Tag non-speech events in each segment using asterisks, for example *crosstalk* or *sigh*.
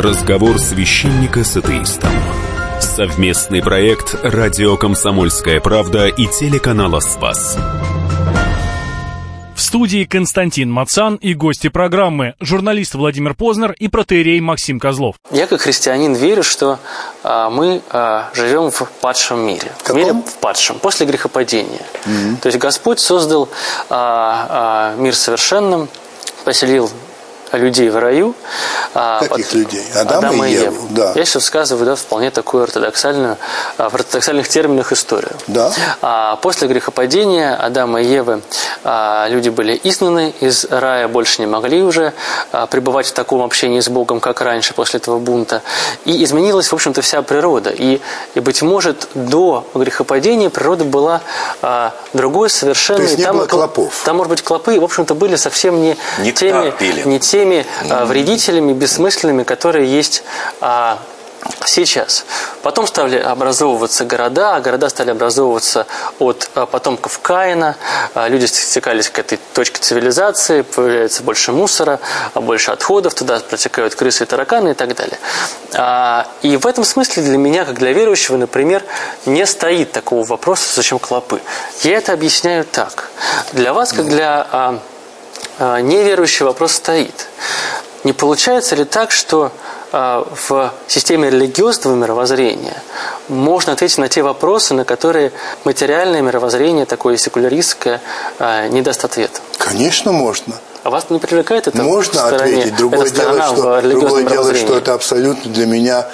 Разговор священника с атеистом. Совместный проект «Радио Комсомольская правда» и телеканала «Спас». В студии Константин Мацан и гости программы, журналист Владимир Познер и протерей Максим Козлов. Я как христианин верю, что а, мы а, живем в падшем мире. Каком? В мире в падшем, после грехопадения. Mm-hmm. То есть Господь создал а, а, мир совершенным, поселил людей в раю. а Каких под... людей? Адама, Адама и Еву. Еву. Да. Я сейчас рассказываю да, вполне такую ортодоксальную, а, в ортодоксальных терминах историю. Да. А после грехопадения Адама и Евы а, люди были изгнаны из рая, больше не могли уже пребывать в таком общении с Богом, как раньше, после этого бунта. И изменилась, в общем-то, вся природа. И, и быть может, до грехопадения природа была а, другой совершенно. То есть не там, было клопов? Там, может быть, клопы, в общем-то, были совсем не не теми, не теми теми mm-hmm. вредителями бессмысленными, которые есть а, сейчас. Потом стали образовываться города, а города стали образовываться от а, потомков Каина. Люди стекались к этой точке цивилизации, появляется больше мусора, больше отходов, туда протекают крысы и тараканы и так далее. И в этом смысле для меня, как для верующего, например, не стоит такого вопроса, зачем клопы. Я это объясняю так. Для вас, как для а, неверующий вопрос стоит. Не получается ли так, что а, в системе религиозного мировоззрения можно ответить на те вопросы, на которые материальное мировоззрение, такое секуляристское, а, не даст ответа? Конечно, можно. А вас не привлекает это? Можно стороне, ответить. Другое, дело, что, другое дело, что это абсолютно для меня,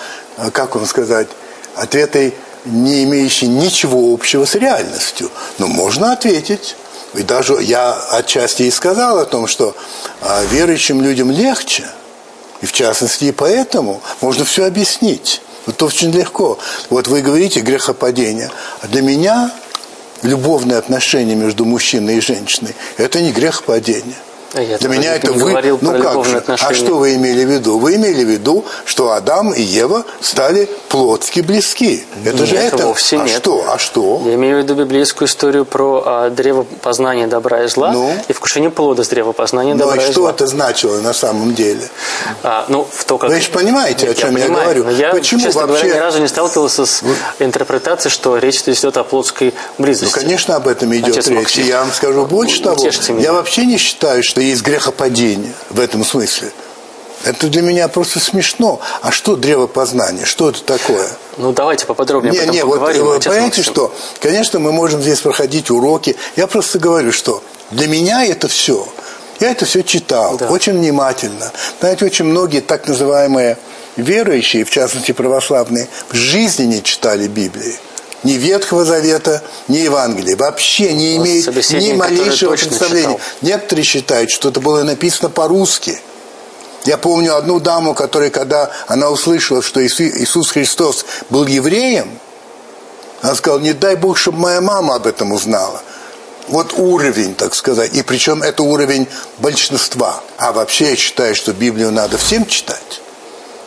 как вам сказать, ответы, не имеющие ничего общего с реальностью. Но можно ответить. И даже я отчасти и сказал о том, что а, верующим людям легче, и в частности и поэтому можно все объяснить. Вот очень легко. Вот вы говорите грехопадение. А для меня любовные отношения между мужчиной и женщиной – это не Я Для меня это вы... Ну как же? А что вы имели в виду? Вы имели в виду, что Адам и Ева стали плотски близки. Это нет, же это. вовсе а нет. что? А что? Я имею в виду библейскую историю про а, древо познания добра и зла ну? и вкушение плода с древа познания ну, добра и, и что зла. это значило на самом деле? А, ну, в то, как... Вы же понимаете, нет, о чем я, я понимаю, говорю. Но я, Почему честно вообще... говоря, ни разу не сталкивался с Вы... интерпретацией, что речь идет о плотской близости. Ну, конечно, об этом идет Отец речь. Максим. Я вам скажу больше того. Я вообще не считаю, что есть грехопадение в этом смысле. Это для меня просто смешно. А что древо познания? Что это такое? Ну, давайте поподробнее не, об этом не, поговорим. Вот, вы понимаете, что, конечно, мы можем здесь проходить уроки. Я просто говорю, что для меня это все. Я это все читал да. очень внимательно. Знаете, очень многие так называемые верующие, в частности православные, в жизни не читали Библии ни Ветхого Завета, ни Евангелия. Вообще не имеет ни малейшего представления. Читал. Некоторые считают, что это было написано по-русски. Я помню одну даму, которая, когда она услышала, что Иисус Христос был евреем, она сказала, не дай Бог, чтобы моя мама об этом узнала. Вот уровень, так сказать. И причем это уровень большинства. А вообще я считаю, что Библию надо всем читать.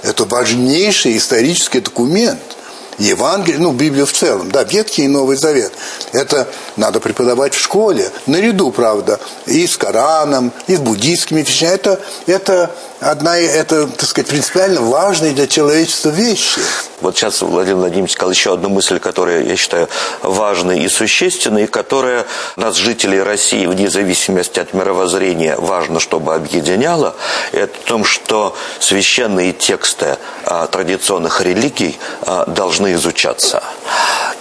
Это важнейший исторический документ – Евангелие, ну, Библию в целом, да, Ветхий и Новый Завет. Это надо преподавать в школе, наряду, правда, и с Кораном, и с буддийскими вещами. Это, это одна, это, так сказать, принципиально важные для человечества вещи. Вот сейчас Владимир Владимирович сказал еще одну мысль, которая, я считаю, важной и существенной, и которая нас, жителей России, вне зависимости от мировоззрения, важно, чтобы объединяла. Это в том, что священные тексты а, традиционных религий а, должны изучаться.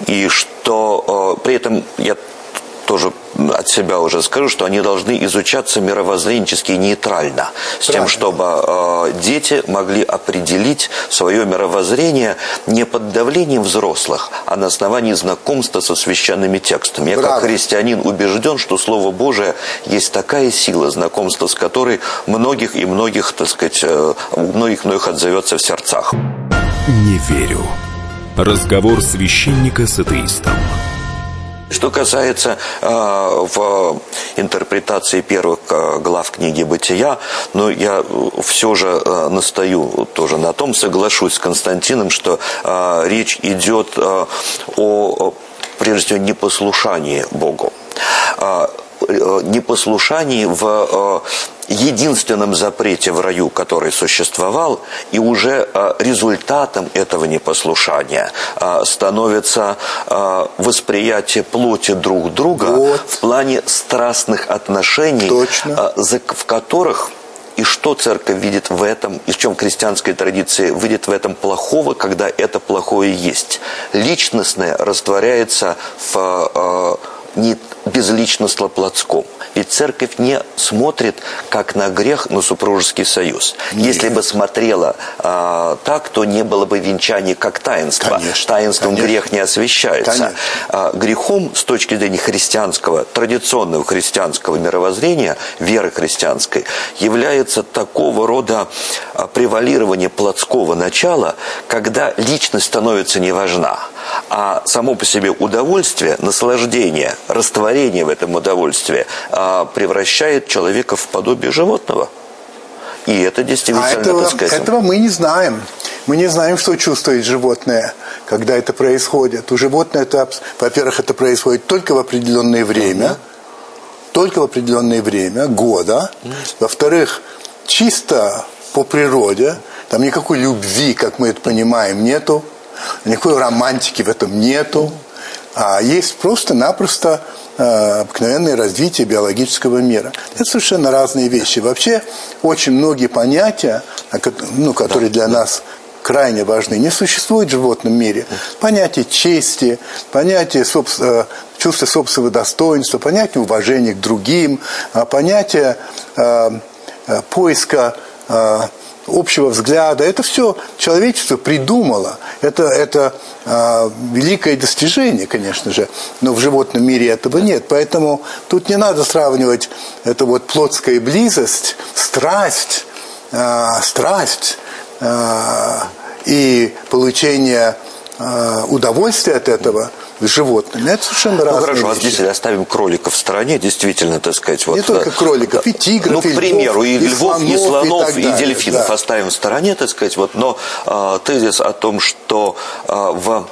И что а, при этом я тоже от себя уже скажу, что они должны изучаться мировоззренчески нейтрально, с тем, чтобы э, дети могли определить свое мировоззрение не под давлением взрослых, а на основании знакомства со священными текстами. Я Браво. как христианин убежден, что Слово Божие есть такая сила, знакомство с которой многих и многих, так сказать, э, многих многих отзовется в сердцах. Не верю. Разговор священника с атеистом. Что касается э, в интерпретации первых э, глав книги «Бытия», ну, я все же э, настаю тоже на том, соглашусь с Константином, что э, речь идет э, о, прежде всего, непослушании Богу. Э, непослушании в единственном запрете в раю, который существовал, и уже результатом этого непослушания становится восприятие плоти друг друга вот. в плане страстных отношений, Точно. в которых и что церковь видит в этом, и в чем христианская традиция видит в этом плохого, когда это плохое есть. Личностное растворяется в э, не безличностно-плотском. Ведь церковь не смотрит как на грех, на супружеский союз. Нет. Если бы смотрела а, так, то не было бы венчания как таинства. Конечно, Таинством конечно. грех не освещается. А, грехом с точки зрения христианского, традиционного христианского мировоззрения, веры христианской, является такого рода а, превалирование плотского начала, когда личность становится не важна, а само по себе удовольствие, наслаждение, растворение в этом удовольствии а, превращает человека в подобие животного. И это действительно, а этого, так сказать... этого мы не знаем. Мы не знаем, что чувствует животное, когда это происходит. У животного это, во-первых, это происходит только в определенное время, uh только в определенное время, года. uh Во-вторых, чисто по природе, там никакой любви, как мы это понимаем, нету, никакой романтики в этом нету. А есть просто-напросто обыкновенное развитие биологического мира. Это совершенно разные вещи. Вообще очень многие понятия, ну, которые для нас крайне важны, не существуют в животном мире. Понятие чести, понятие собственно, э, чувства собственного достоинства, понятие уважения к другим, а понятие э, поиска общего взгляда. Это все человечество придумало. Это, это э, великое достижение, конечно же. Но в животном мире этого нет. Поэтому тут не надо сравнивать это вот плотская близость, страсть, э, страсть э, и получение э, удовольствия от этого – с животными. Это совершенно ну, разные хорошо, вещи. а здесь оставим кроликов в стороне, действительно, так сказать. Вот, Не только кроликов, и тигров, Ну, к примеру, и, и львов, и слонов, и, и, и дельфинов да. оставим в стороне, так сказать. Вот, но э, тезис о том, что э, в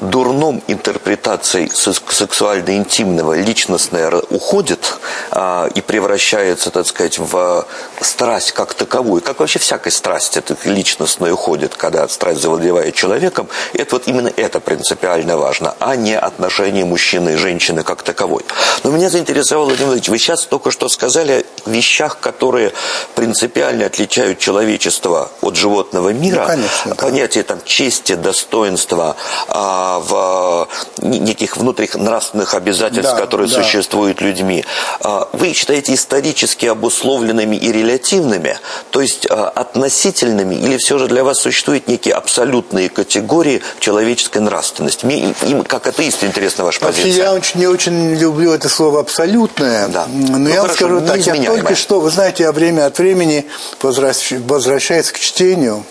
дурном интерпретацией сексуально-интимного личностное уходит а, и превращается, так сказать, в страсть как таковую, как вообще всякая страсть это личностное уходит, когда страсть завладевает человеком, это вот именно это принципиально важно, а не отношения мужчины и женщины как таковой. Но меня заинтересовало, Владимир Владимирович, вы сейчас только что сказали о вещах, которые принципиально отличают человечество от животного мира. Ну, конечно, да. Понятие там чести, достоинства, а, в неких внутренних нравственных обязательств, да, которые да. существуют людьми. А, вы считаете исторически обусловленными и релятивными, то есть а, относительными, или все же для вас существуют некие абсолютные категории человеческой нравственности? Мне им, как атеист интересна ваша Вообще, позиция. я очень, не очень люблю это слово «абсолютное». Да. Но Ну, я вам скажу так, я только что, вы знаете, я время от времени возвращ, возвращаясь к чтению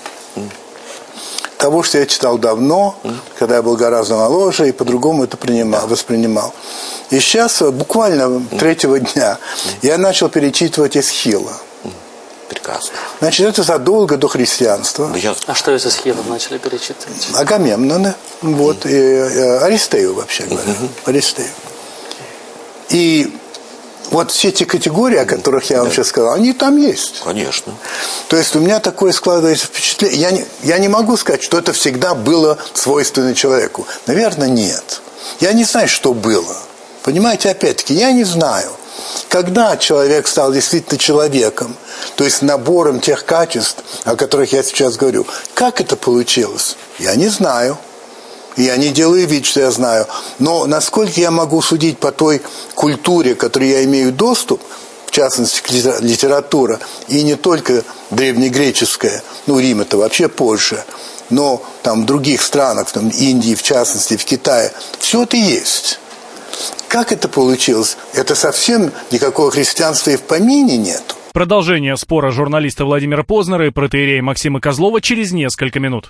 того, что я читал давно, когда я был гораздо моложе, и по-другому это принимал, воспринимал. И сейчас, буквально третьего дня, я начал перечитывать Эсхила. Прекрасно. Значит, это задолго до христианства. А что из Эсхилов начали перечитывать? Агамемнона, вот, и, э, Аристею, вообще говоря, Аристею. И вот все эти категории, о которых я вам сейчас сказал, они там есть. Конечно. То есть у меня такое складывается впечатление. Я не, я не могу сказать, что это всегда было свойственно человеку. Наверное, нет. Я не знаю, что было. Понимаете, опять-таки, я не знаю. Когда человек стал действительно человеком, то есть набором тех качеств, о которых я сейчас говорю, как это получилось? Я не знаю. Я не делаю вид, что я знаю. Но насколько я могу судить по той культуре, к которой я имею доступ, в частности, литература, и не только древнегреческая, ну, Рим это вообще позже, но там в других странах, там Индии, в частности, в Китае, все это есть. Как это получилось? Это совсем никакого христианства и в помине нету. Продолжение спора журналиста Владимира Познера и протеерея Максима Козлова через несколько минут.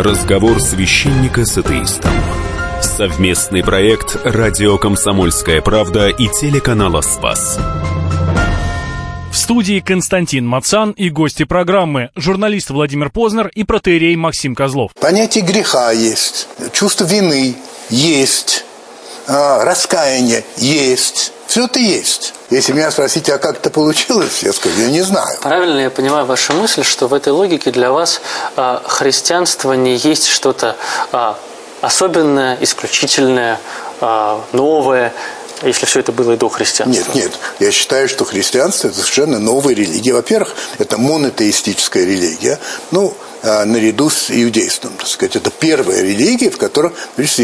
Разговор священника с атеистом. Совместный проект «Радио Комсомольская правда» и телеканала «Спас». В студии Константин Мацан и гости программы, журналист Владимир Познер и протеерей Максим Козлов. Понятие греха есть, чувство вины есть, а, раскаяние есть. Все это есть. Если меня спросить, а как это получилось, я скажу, я не знаю. Правильно я понимаю вашу мысль, что в этой логике для вас а, христианство не есть что-то а, особенное, исключительное, а, новое, если все это было и до христианства? Нет, нет. Я считаю, что христианство – это совершенно новая религия. Во-первых, это монотеистическая религия. Ну, наряду с иудейством, так сказать. Это первая религия, в которой есть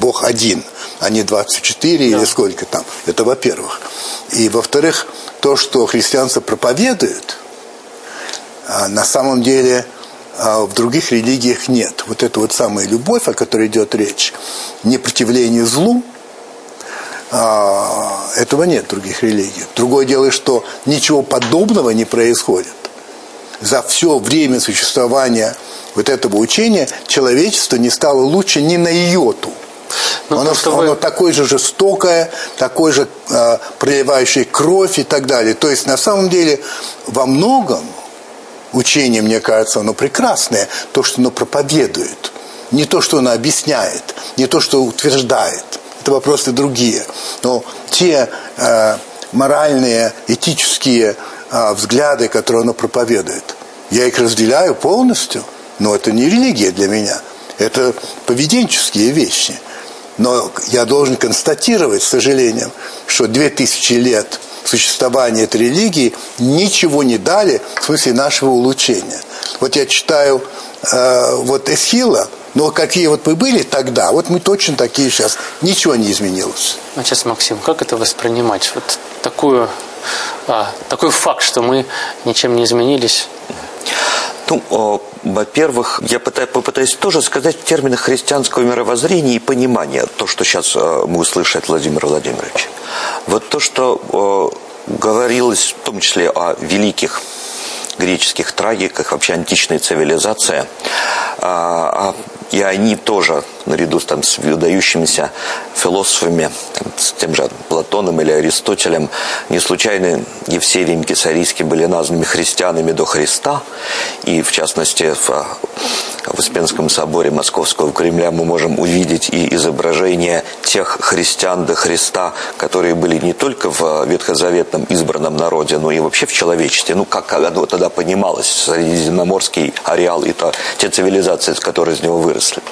Бог один, а не 24 да. или сколько там. Это во-первых. И во-вторых, то, что христианство проповедует, а, на самом деле а, в других религиях нет. Вот это вот самая любовь, о которой идет речь, непротивление злу – а, этого нет в других религиях. Другое дело, что ничего подобного не происходит. За все время существования вот этого учения человечество не стало лучше ни на йоту. Ну, оно, то, оно вы... такое же жестокое, такое же э, проливающее кровь и так далее. То есть, на самом деле, во многом учение, мне кажется, оно прекрасное, то, что оно проповедует. Не то, что оно объясняет, не то, что утверждает это вопросы другие. Но те э, моральные, этические взгляды, которые оно проповедует, я их разделяю полностью, но это не религия для меня. Это поведенческие вещи. Но я должен констатировать, с сожалением, что две тысячи лет существования этой религии ничего не дали в смысле нашего улучшения. Вот я читаю э, вот Эсхила – но какие вот мы были тогда, вот мы точно такие сейчас. Ничего не изменилось. Ну, сейчас, Максим, как это воспринимать? Вот такую, а, такой факт, что мы ничем не изменились? Ну, во-первых, я пытаюсь, попытаюсь тоже сказать в терминах христианского мировоззрения и понимания, то, что сейчас мы услышали от Владимира Владимировича. Вот то, что говорилось в том числе о великих греческих трагиках, вообще античной цивилизации, а, а и они тоже, наряду там, с выдающимися философами, там, с тем же Платоном или Аристотелем, не случайно Евсевием Кесарийским были названы христианами до Христа, и в частности в, в Успенском соборе Московского Кремля мы можем увидеть и изображение тех христиан до Христа, которые были не только в ветхозаветном избранном народе, но и вообще в человечестве. Ну, как оно тогда понималось, средиземноморский ареал и то, те цивилизации, которые из него выросли.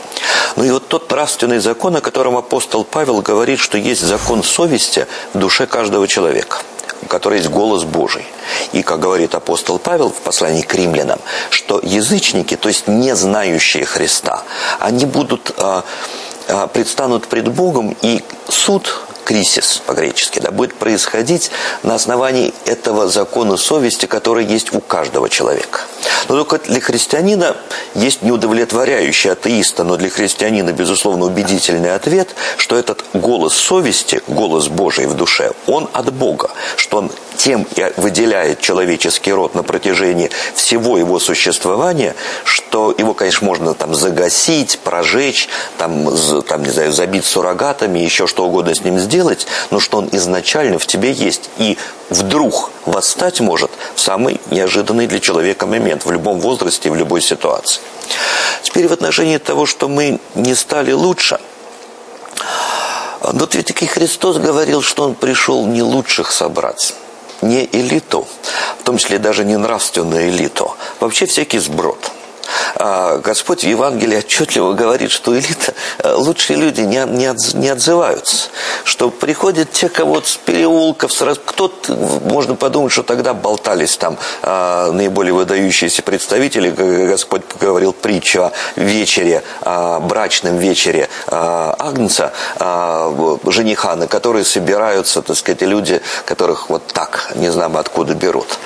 Ну и вот тот нравственный закон, о котором апостол Павел говорит, что есть закон совести в душе каждого человека у которой есть голос Божий. И, как говорит апостол Павел в послании к римлянам, что язычники, то есть не знающие Христа, они будут, а, а, предстанут пред Богом, и суд кризис по-гречески, да, будет происходить на основании этого закона совести, который есть у каждого человека. Но только для христианина есть неудовлетворяющий атеиста, но для христианина, безусловно, убедительный ответ, что этот голос совести, голос Божий в душе, он от Бога, что он тем и выделяет человеческий род на протяжении всего его существования, что его, конечно, можно там загасить, прожечь, там, там не знаю, забить суррогатами, еще что угодно с ним сделать, но что он изначально в тебе есть. И вдруг восстать может в самый неожиданный для человека момент, в любом возрасте в любой ситуации. Теперь в отношении того, что мы не стали лучше – но ведь и Христос говорил, что Он пришел не лучших собрать, не элиту, в том числе даже не нравственную элиту, вообще всякий сброд. А, Господь в Евангелии отчетливо говорит, что элита, э, лучшие люди не, не, от, не отзываются. Что приходят те, кого с переулков, кто-то, можно подумать, что тогда болтались там а, наиболее выдающиеся представители. Господь говорил притчу о вечере, о брачном вечере а, Агнца, а, жениха, на которые собираются, так сказать, люди, которых вот так, не знаем откуда берут.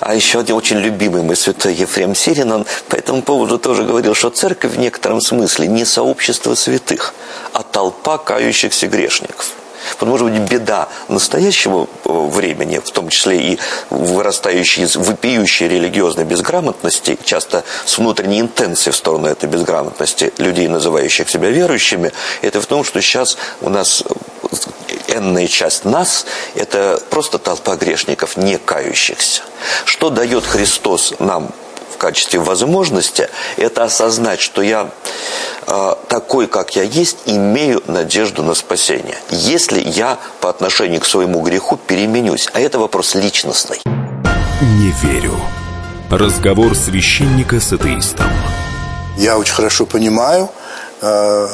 А еще один очень любимый мой святой Ефрем Сирин, он по этому поводу тоже говорил, что церковь в некотором смысле не сообщество святых, а толпа кающихся грешников. Вот, может быть, беда настоящего э, времени, в том числе и вырастающей из вопиющей религиозной безграмотности, часто с внутренней интенцией в сторону этой безграмотности людей, называющих себя верующими, это в том, что сейчас у нас энная часть нас – это просто толпа грешников, не кающихся. Что дает Христос нам в качестве возможности, это осознать, что я э, такой, как я есть, имею надежду на спасение. Если я по отношению к своему греху переменюсь. А это вопрос личностный. Не верю. Разговор священника с атеистом. Я очень хорошо понимаю э,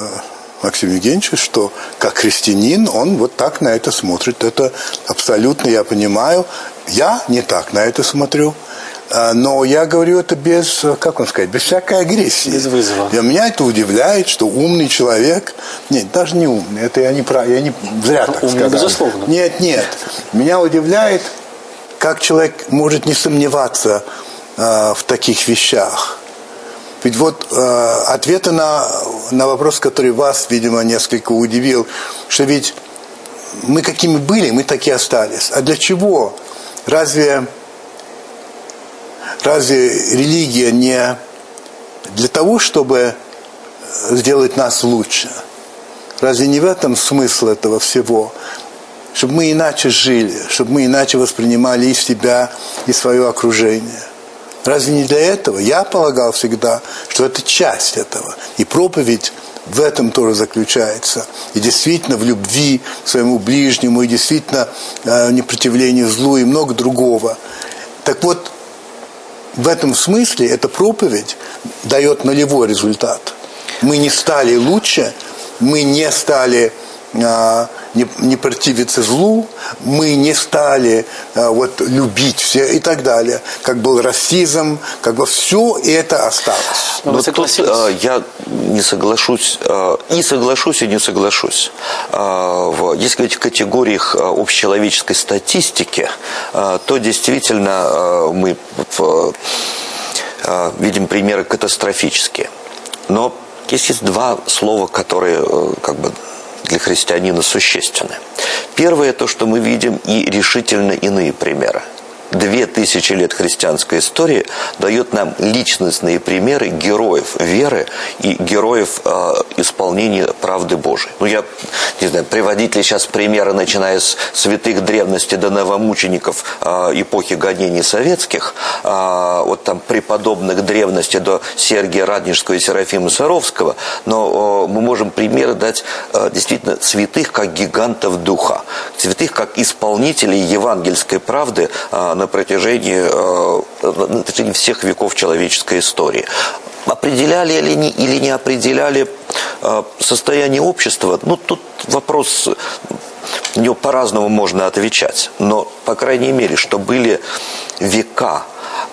Максим Евгеньевич, что как христианин он вот так на это смотрит. Это абсолютно я понимаю. Я не так на это смотрю. А, но я говорю это без, как он сказать, без всякой агрессии. Без вызова. И меня это удивляет, что умный человек, нет, даже не умный, это я не, прав, я не зря ну, так умный, сказал. безусловно. Нет, нет. Меня удивляет, как человек может не сомневаться э, в таких вещах. Ведь вот э, ответы на, на вопрос, который вас, видимо, несколько удивил, что ведь мы какими были, мы такие остались. А для чего? Разве Разве религия не для того, чтобы сделать нас лучше? Разве не в этом смысл этого всего? Чтобы мы иначе жили, чтобы мы иначе воспринимали и себя, и свое окружение. Разве не для этого? Я полагал всегда, что это часть этого. И проповедь в этом тоже заключается. И действительно в любви к своему ближнему, и действительно э, непротивлении злу, и много другого. Так вот, в этом смысле эта проповедь дает нулевой результат. Мы не стали лучше, мы не стали не, не противиться злу, мы не стали а, вот любить все и так далее. Как был расизм, как бы все это осталось. Но, Но тут а, я не соглашусь, а, и соглашусь, и не соглашусь. А, в, если говорить в категориях а, общечеловеческой статистики, а, то действительно а, мы в, а, видим примеры катастрофические. Но есть, есть два слова, которые э, как бы для христианина существенны. Первое то, что мы видим и решительно иные примеры две тысячи лет христианской истории дает нам личностные примеры героев веры и героев э, исполнения правды Божией. Ну, я не знаю, приводить ли сейчас примеры, начиная с святых древности до новомучеников э, эпохи гонений советских, э, вот там преподобных древности до Сергия Раднежского и Серафима Саровского, но э, мы можем примеры дать э, действительно святых как гигантов духа, святых как исполнителей евангельской правды э, на протяжении, э, на протяжении всех веков человеческой истории. Определяли или не, или не определяли э, состояние общества, ну тут вопрос него по-разному можно отвечать. Но, по крайней мере, что были века,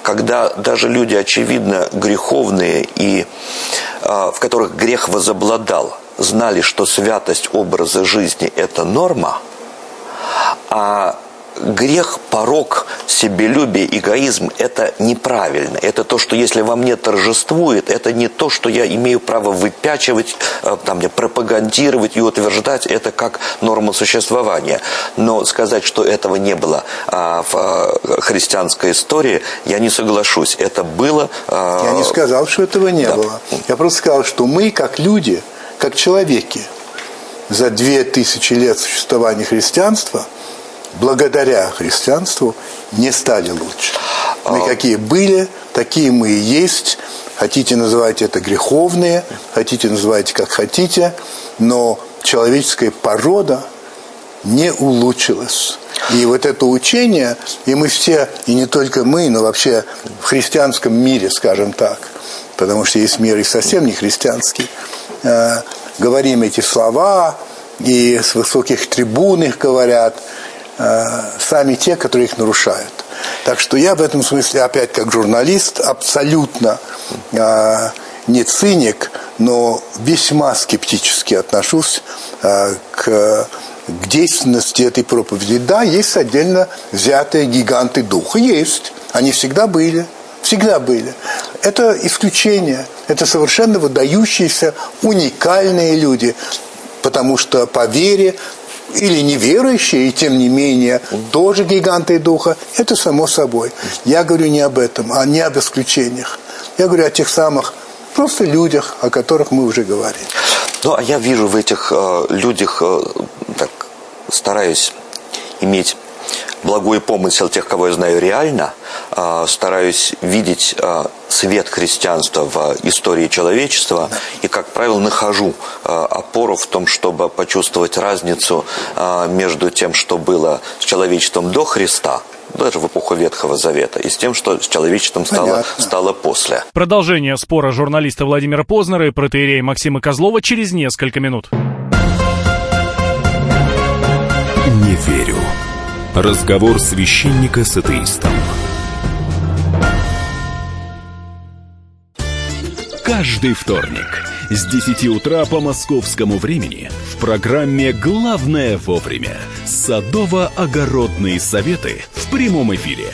когда даже люди, очевидно, греховные и э, в которых грех возобладал, знали, что святость образа жизни – это норма, а грех, порог, себелюбие, эгоизм – это неправильно. Это то, что если во мне торжествует, это не то, что я имею право выпячивать, э, там, пропагандировать и утверждать это как норму существования. Но сказать, что этого не было а, в а, христианской истории, я не соглашусь. Это было... А... Я не сказал, что этого не да. было. Я просто сказал, что мы, как люди, как человеки, за две тысячи лет существования христианства – благодаря христианству не стали лучше. Мы а. какие были, такие мы и есть. Хотите называть это греховные, хотите называть как хотите, но человеческая порода не улучшилась. И вот это учение, и мы все, и не только мы, но вообще в христианском мире, скажем так, потому что есть мир и совсем не христианский, э, говорим эти слова, и с высоких трибун их говорят, сами те, которые их нарушают. Так что я в этом смысле, опять как журналист, абсолютно э, не циник, но весьма скептически отношусь э, к к действенности этой проповеди. Да, есть отдельно взятые гиганты духа. Есть. Они всегда были. Всегда были. Это исключение. Это совершенно выдающиеся, уникальные люди. Потому что по вере или неверующие, и тем не менее, тоже гиганты духа, это само собой. Я говорю не об этом, а не об исключениях. Я говорю о тех самых просто людях, о которых мы уже говорили. Ну, а я вижу в этих э, людях, э, так стараюсь иметь благой помысел тех, кого я знаю реально, э, стараюсь видеть э, свет христианства в истории человечества и, как правило, нахожу э, опору в том, чтобы почувствовать разницу между тем, что было с человечеством до Христа – даже в эпоху Ветхого Завета, и с тем, что с человечеством стало, стало после. Продолжение спора журналиста Владимира Познера и протеерея Максима Козлова через несколько минут. Не верю. Разговор священника с атеистом. Каждый вторник с 10 утра по московскому времени в программе «Главное вовремя» садово-огородные советы в прямом эфире.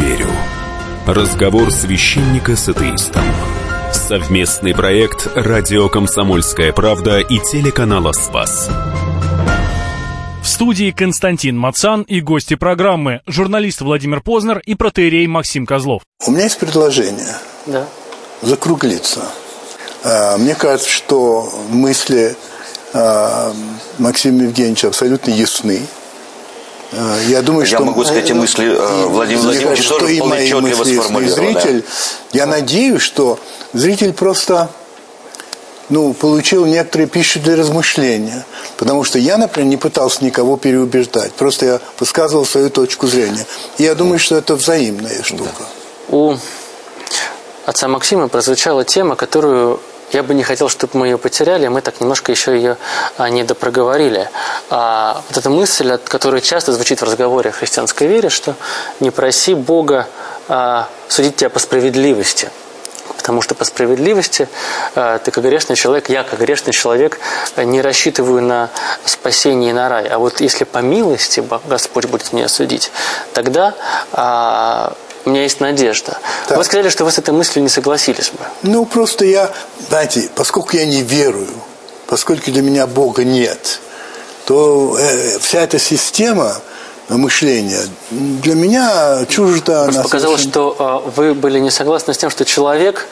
Верю. Разговор священника с атеистом. Совместный проект «Радио Комсомольская правда» и телеканала «Спас» студии Константин Мацан и гости программы, журналист Владимир Познер и протеерей Максим Козлов. У меня есть предложение. Да. Закруглиться. А, мне кажется, что мысли а, Максима Евгеньевича абсолютно ясны. Я думаю, я что... могу сказать эти мысли Владимир Владимирович тоже вполне четко сформулировал. Зритель, да. я надеюсь, что зритель просто ну, получил некоторые пищу для размышления. Потому что я, например, не пытался никого переубеждать. Просто я высказывал свою точку зрения. И я думаю, что это взаимная штука. Да. У отца Максима прозвучала тема, которую я бы не хотел, чтобы мы ее потеряли, мы так немножко еще ее а, не допроговорили. А, вот эта мысль, которая часто звучит в разговоре о христианской вере, что не проси Бога а, судить тебя по справедливости – Потому что по справедливости ты как грешный человек, я как грешный человек не рассчитываю на спасение и на рай. А вот если по милости Господь будет меня судить, тогда а, у меня есть надежда. Так. Вы сказали, что вы с этой мыслью не согласились бы. Ну, просто я, знаете, поскольку я не верую, поскольку для меня Бога нет, то э, вся эта система мышления для меня чуждо. Просто показалось, совершенно... что э, вы были не согласны с тем, что человек,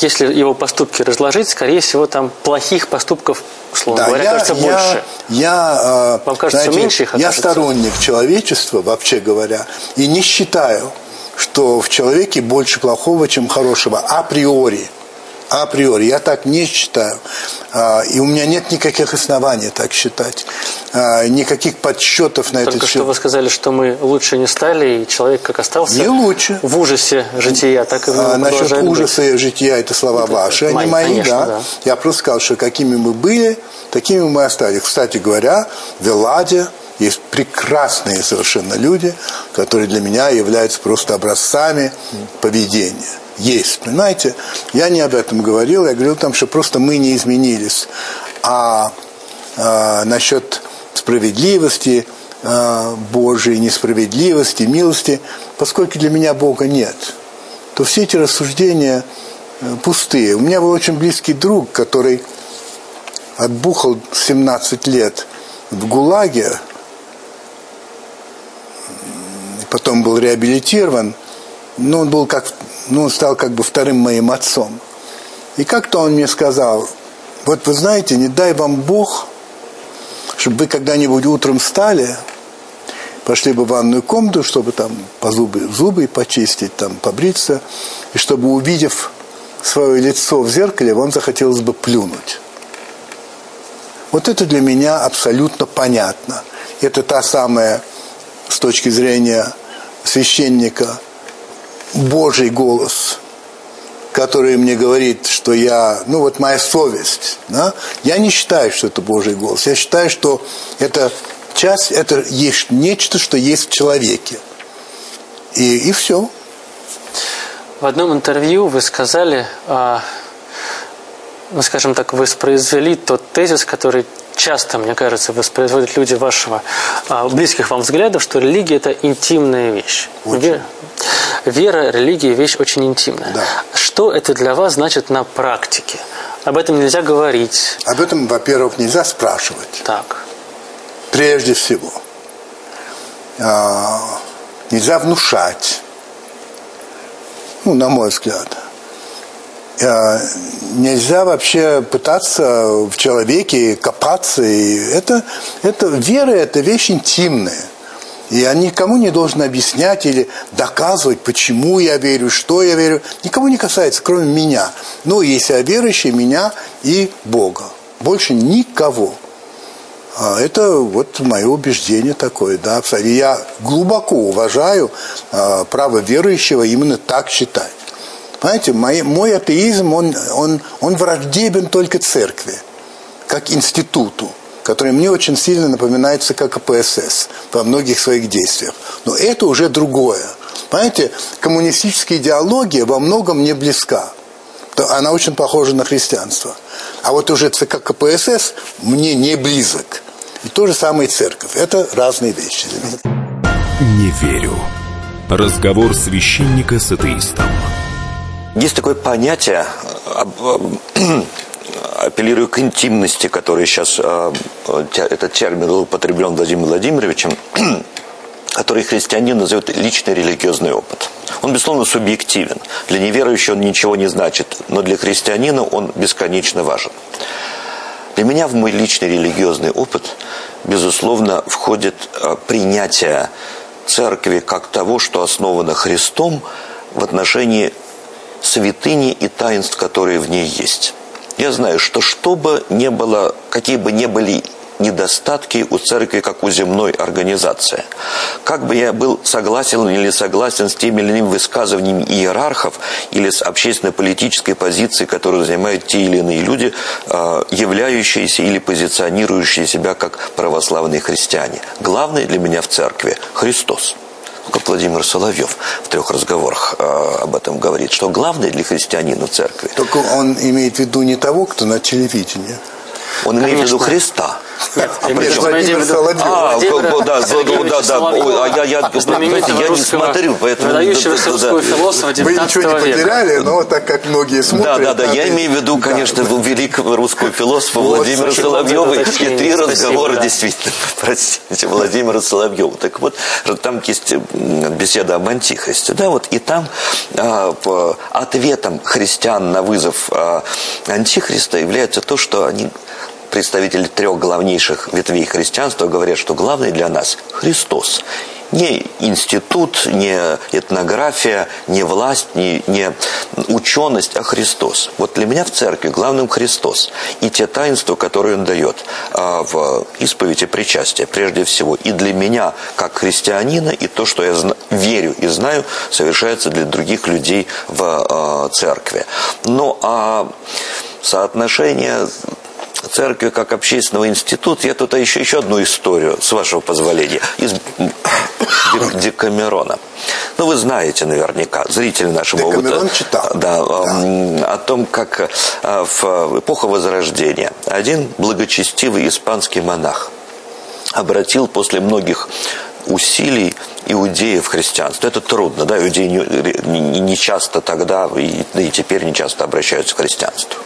если его поступки разложить, скорее всего, там плохих поступков, условно да, говоря, я, кажется я, больше. Я, Вам кажется, знаете, меньше их окажется? Я сторонник человечества, вообще говоря, и не считаю, что в человеке больше плохого, чем хорошего, априори априори. Я так не считаю. А, и у меня нет никаких оснований так считать. А, никаких подсчетов на Только этот счет. что вы сказали, что мы лучше не стали, и человек как остался не лучше. в ужасе жития, так и а, Насчет ужаса и жития, это слова это, ваши, это, а не мои, конечно, да. да. Я просто сказал, что какими мы были, такими мы остались. Кстати говоря, в Эладе есть прекрасные совершенно люди, которые для меня являются просто образцами поведения есть. Понимаете, я не об этом говорил, я говорил там, что просто мы не изменились. А, а насчет справедливости а, Божией, несправедливости, милости, поскольку для меня Бога нет, то все эти рассуждения э, пустые. У меня был очень близкий друг, который отбухал 17 лет в ГУЛАГе, потом был реабилитирован, но он был как, ну, он стал как бы вторым моим отцом. И как-то он мне сказал, вот вы знаете, не дай вам Бог, чтобы вы когда-нибудь утром встали, пошли бы в ванную комнату, чтобы там по зубы, зубы почистить, там побриться, и чтобы, увидев свое лицо в зеркале, вам захотелось бы плюнуть. Вот это для меня абсолютно понятно. Это та самая, с точки зрения священника, Божий голос, который мне говорит, что я, ну вот моя совесть, да, я не считаю, что это Божий голос. Я считаю, что это часть, это есть нечто, что есть в человеке. И, и все. В одном интервью вы сказали, а, ну, скажем так, воспроизвели тот тезис, который часто, мне кажется, воспроизводят люди вашего а, близких вам взглядов, что религия – это интимная вещь. Вера, вера, религия – вещь очень интимная. Да. Что это для вас значит на практике? Об этом нельзя говорить. Об этом, во-первых, нельзя спрашивать. Так. Прежде всего. А, нельзя внушать. Ну, на мой взгляд. А, нельзя вообще пытаться в человеке копаться. И это, это, вера – это вещь интимная. И я никому не должен объяснять или доказывать, почему я верю, что я верю. Никому не касается, кроме меня. Ну, если я верующий, меня и Бога. Больше никого. А это вот мое убеждение такое, да, И я глубоко уважаю а, право верующего именно так считать. Понимаете, мой, мой атеизм, он, он, он враждебен только церкви, как институту который мне очень сильно напоминается как КПСС во многих своих действиях. Но это уже другое. Понимаете, коммунистическая идеология во многом не близка. Она очень похожа на христианство. А вот уже ЦК КПСС мне не близок. И то же самое и церковь. Это разные вещи. Не верю. Разговор священника с атеистом. Есть такое понятие апеллирую к интимности, который сейчас э, этот термин был употреблен Владимиром Владимировичем, *clears throat* который христианин называет личный религиозный опыт. Он, безусловно, субъективен. Для неверующего он ничего не значит, но для христианина он бесконечно важен. Для меня в мой личный религиозный опыт, безусловно, входит э, принятие церкви как того, что основано Христом в отношении святыни и таинств, которые в ней есть. Я знаю, что что бы ни было, какие бы ни были недостатки у церкви, как у земной организации. Как бы я был согласен или согласен с теми или иными высказываниями иерархов или с общественно-политической позицией, которую занимают те или иные люди, а, являющиеся или позиционирующие себя как православные христиане. Главное для меня в церкви – Христос как Владимир Соловьев в трех разговорах э, об этом говорит, что главное для христианина церкви. Только он имеет в виду не того, кто на телевидении. Он имеет в виду Христа. Нет, а Владимир Соловьев. А, да, да, да, а я, я, я не смотрю, поэтому... Выдающегося русского философа 19 Вы ничего не потеряли, но так как многие смотрят... Да, да, да, я имею в виду, конечно, великого русского философа Владимира Соловьева и три разговора, действительно, *laughs* простите, Владимира Соловьева. Так вот, там есть беседа об антихристе, да, вот, и там ответом христиан на вызов антихриста является то, что они представители трех главнейших ветвей христианства говорят, что главный для нас – Христос. Не институт, не этнография, не власть, не, не ученость, а Христос. Вот для меня в церкви главным Христос. И те таинства, которые Он дает а, в исповеди причастия, прежде всего. И для меня, как христианина, и то, что я верю и знаю, совершается для других людей в а, церкви. Ну, а соотношение церкви как общественного института, я тут еще, еще одну историю, с вашего позволения, из Декамерона. Ну, вы знаете наверняка, зрители наши Декамерон могут... читал. Да, да, о том, как э, в эпоху Возрождения один благочестивый испанский монах обратил после многих усилий иудеев в христианство. Это трудно, да, иудеи не, не, не часто тогда и, и теперь не часто обращаются к христианству.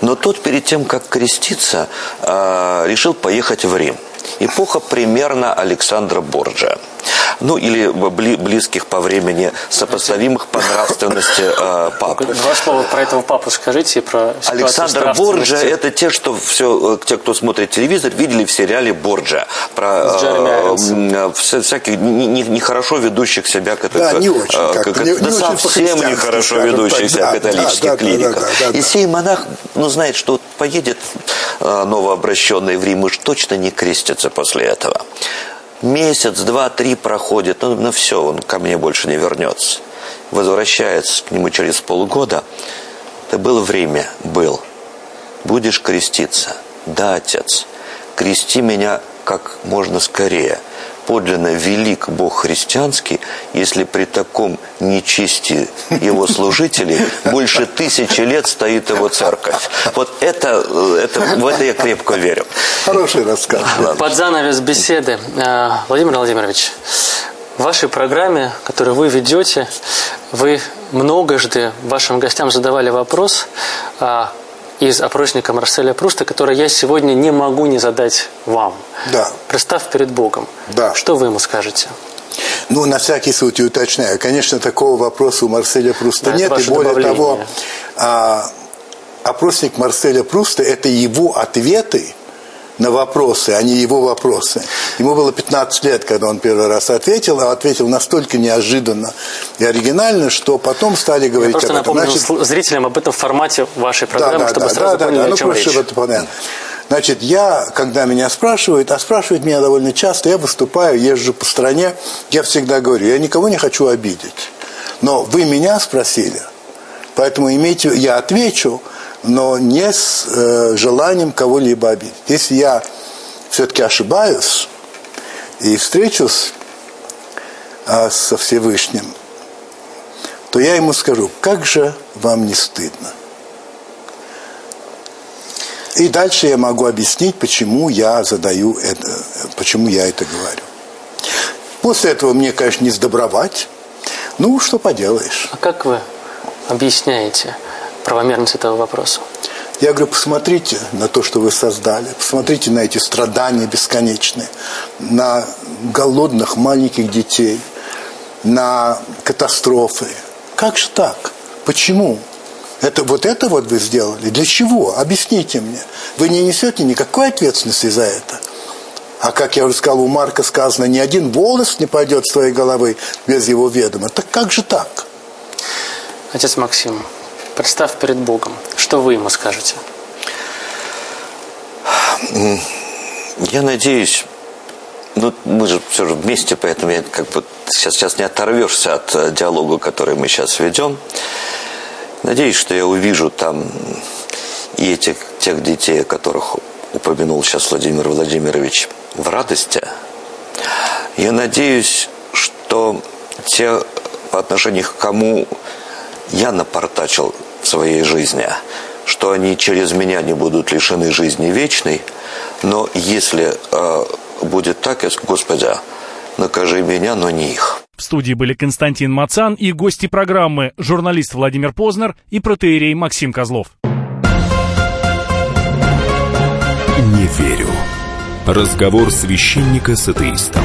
Но тот перед тем, как креститься, э, решил поехать в Рим. Эпоха примерно Александра Борджа ну или близких по времени, сопоставимых по нравственности э, пап. Два слова про этого папу скажите, про Александр Борджа – это те, что все, э, те, кто смотрит телевизор, видели в сериале Борджа. Про э, э всяких нехорошо не, не ведущих себя католиков. Да, не очень. Э, как, не, да не совсем нехорошо ведущихся да, католических да, клириков. Да, да, да, да, И сей монах, ну, знает, что поедет э, новообращенный в Рим, уж точно не крестится после этого. Месяц, два, три проходит, ну, ну все, он ко мне больше не вернется. Возвращается к нему через полгода. Это было время, был. Будешь креститься? Да, отец. Крести меня как можно скорее – подлинно велик Бог христианский, если при таком нечестии его служителей больше тысячи лет стоит его церковь. Вот это, это в это я крепко верю. Хороший рассказ. Под занавес беседы. А, Владимир Владимирович, в вашей программе, которую вы ведете, вы многожды вашим гостям задавали вопрос, а, из опросника Марселя Пруста, который я сегодня не могу не задать вам. Да. Представь перед Богом. Да. Что вы ему скажете? Ну, на всякий случай уточняю. Конечно, такого вопроса у Марселя Пруста да, нет. И более добавление. того, а, опросник Марселя Пруста – это его ответы на вопросы, а не его вопросы. Ему было 15 лет, когда он первый раз ответил, а ответил настолько неожиданно и оригинально, что потом стали говорить Я просто об этом. напомню Значит, зрителям об этом формате вашей программы, да, да, чтобы да, сразу да, поняли, да, о ну, чем речь. Это понятно. Значит, я, когда меня спрашивают, а спрашивают меня довольно часто, я выступаю, езжу по стране, я всегда говорю, я никого не хочу обидеть. Но вы меня спросили, поэтому имейте, я отвечу, но не с э, желанием кого-либо обидеть. Если я все-таки ошибаюсь и встречусь э, со Всевышним, то я ему скажу, как же вам не стыдно. И дальше я могу объяснить, почему я задаю это, почему я это говорю. После этого мне, конечно, не сдобровать. Ну, что поделаешь. А как вы объясняете правомерность этого вопроса? Я говорю, посмотрите на то, что вы создали, посмотрите на эти страдания бесконечные, на голодных маленьких детей, на катастрофы. Как же так? Почему? Это вот это вот вы сделали? Для чего? Объясните мне. Вы не несете никакой ответственности за это. А как я уже сказал, у Марка сказано, ни один волос не пойдет с твоей головы без его ведома. Так как же так? Отец Максим, представь перед Богом, что вы ему скажете? Я надеюсь, ну, мы же все же вместе, поэтому я как бы сейчас, сейчас не оторвешься от э, диалога, который мы сейчас ведем. Надеюсь, что я увижу там и этих тех детей, о которых упомянул сейчас Владимир Владимирович, в радости. Я надеюсь, что те, по отношению к кому я напортачил в своей жизни, что они через меня не будут лишены жизни вечной, но если э, будет так, я скажу, Господи, накажи меня, но не их. В студии были Константин Мацан и гости программы, журналист Владимир Познер и протеерей Максим Козлов. Не верю. Разговор священника с атеистом.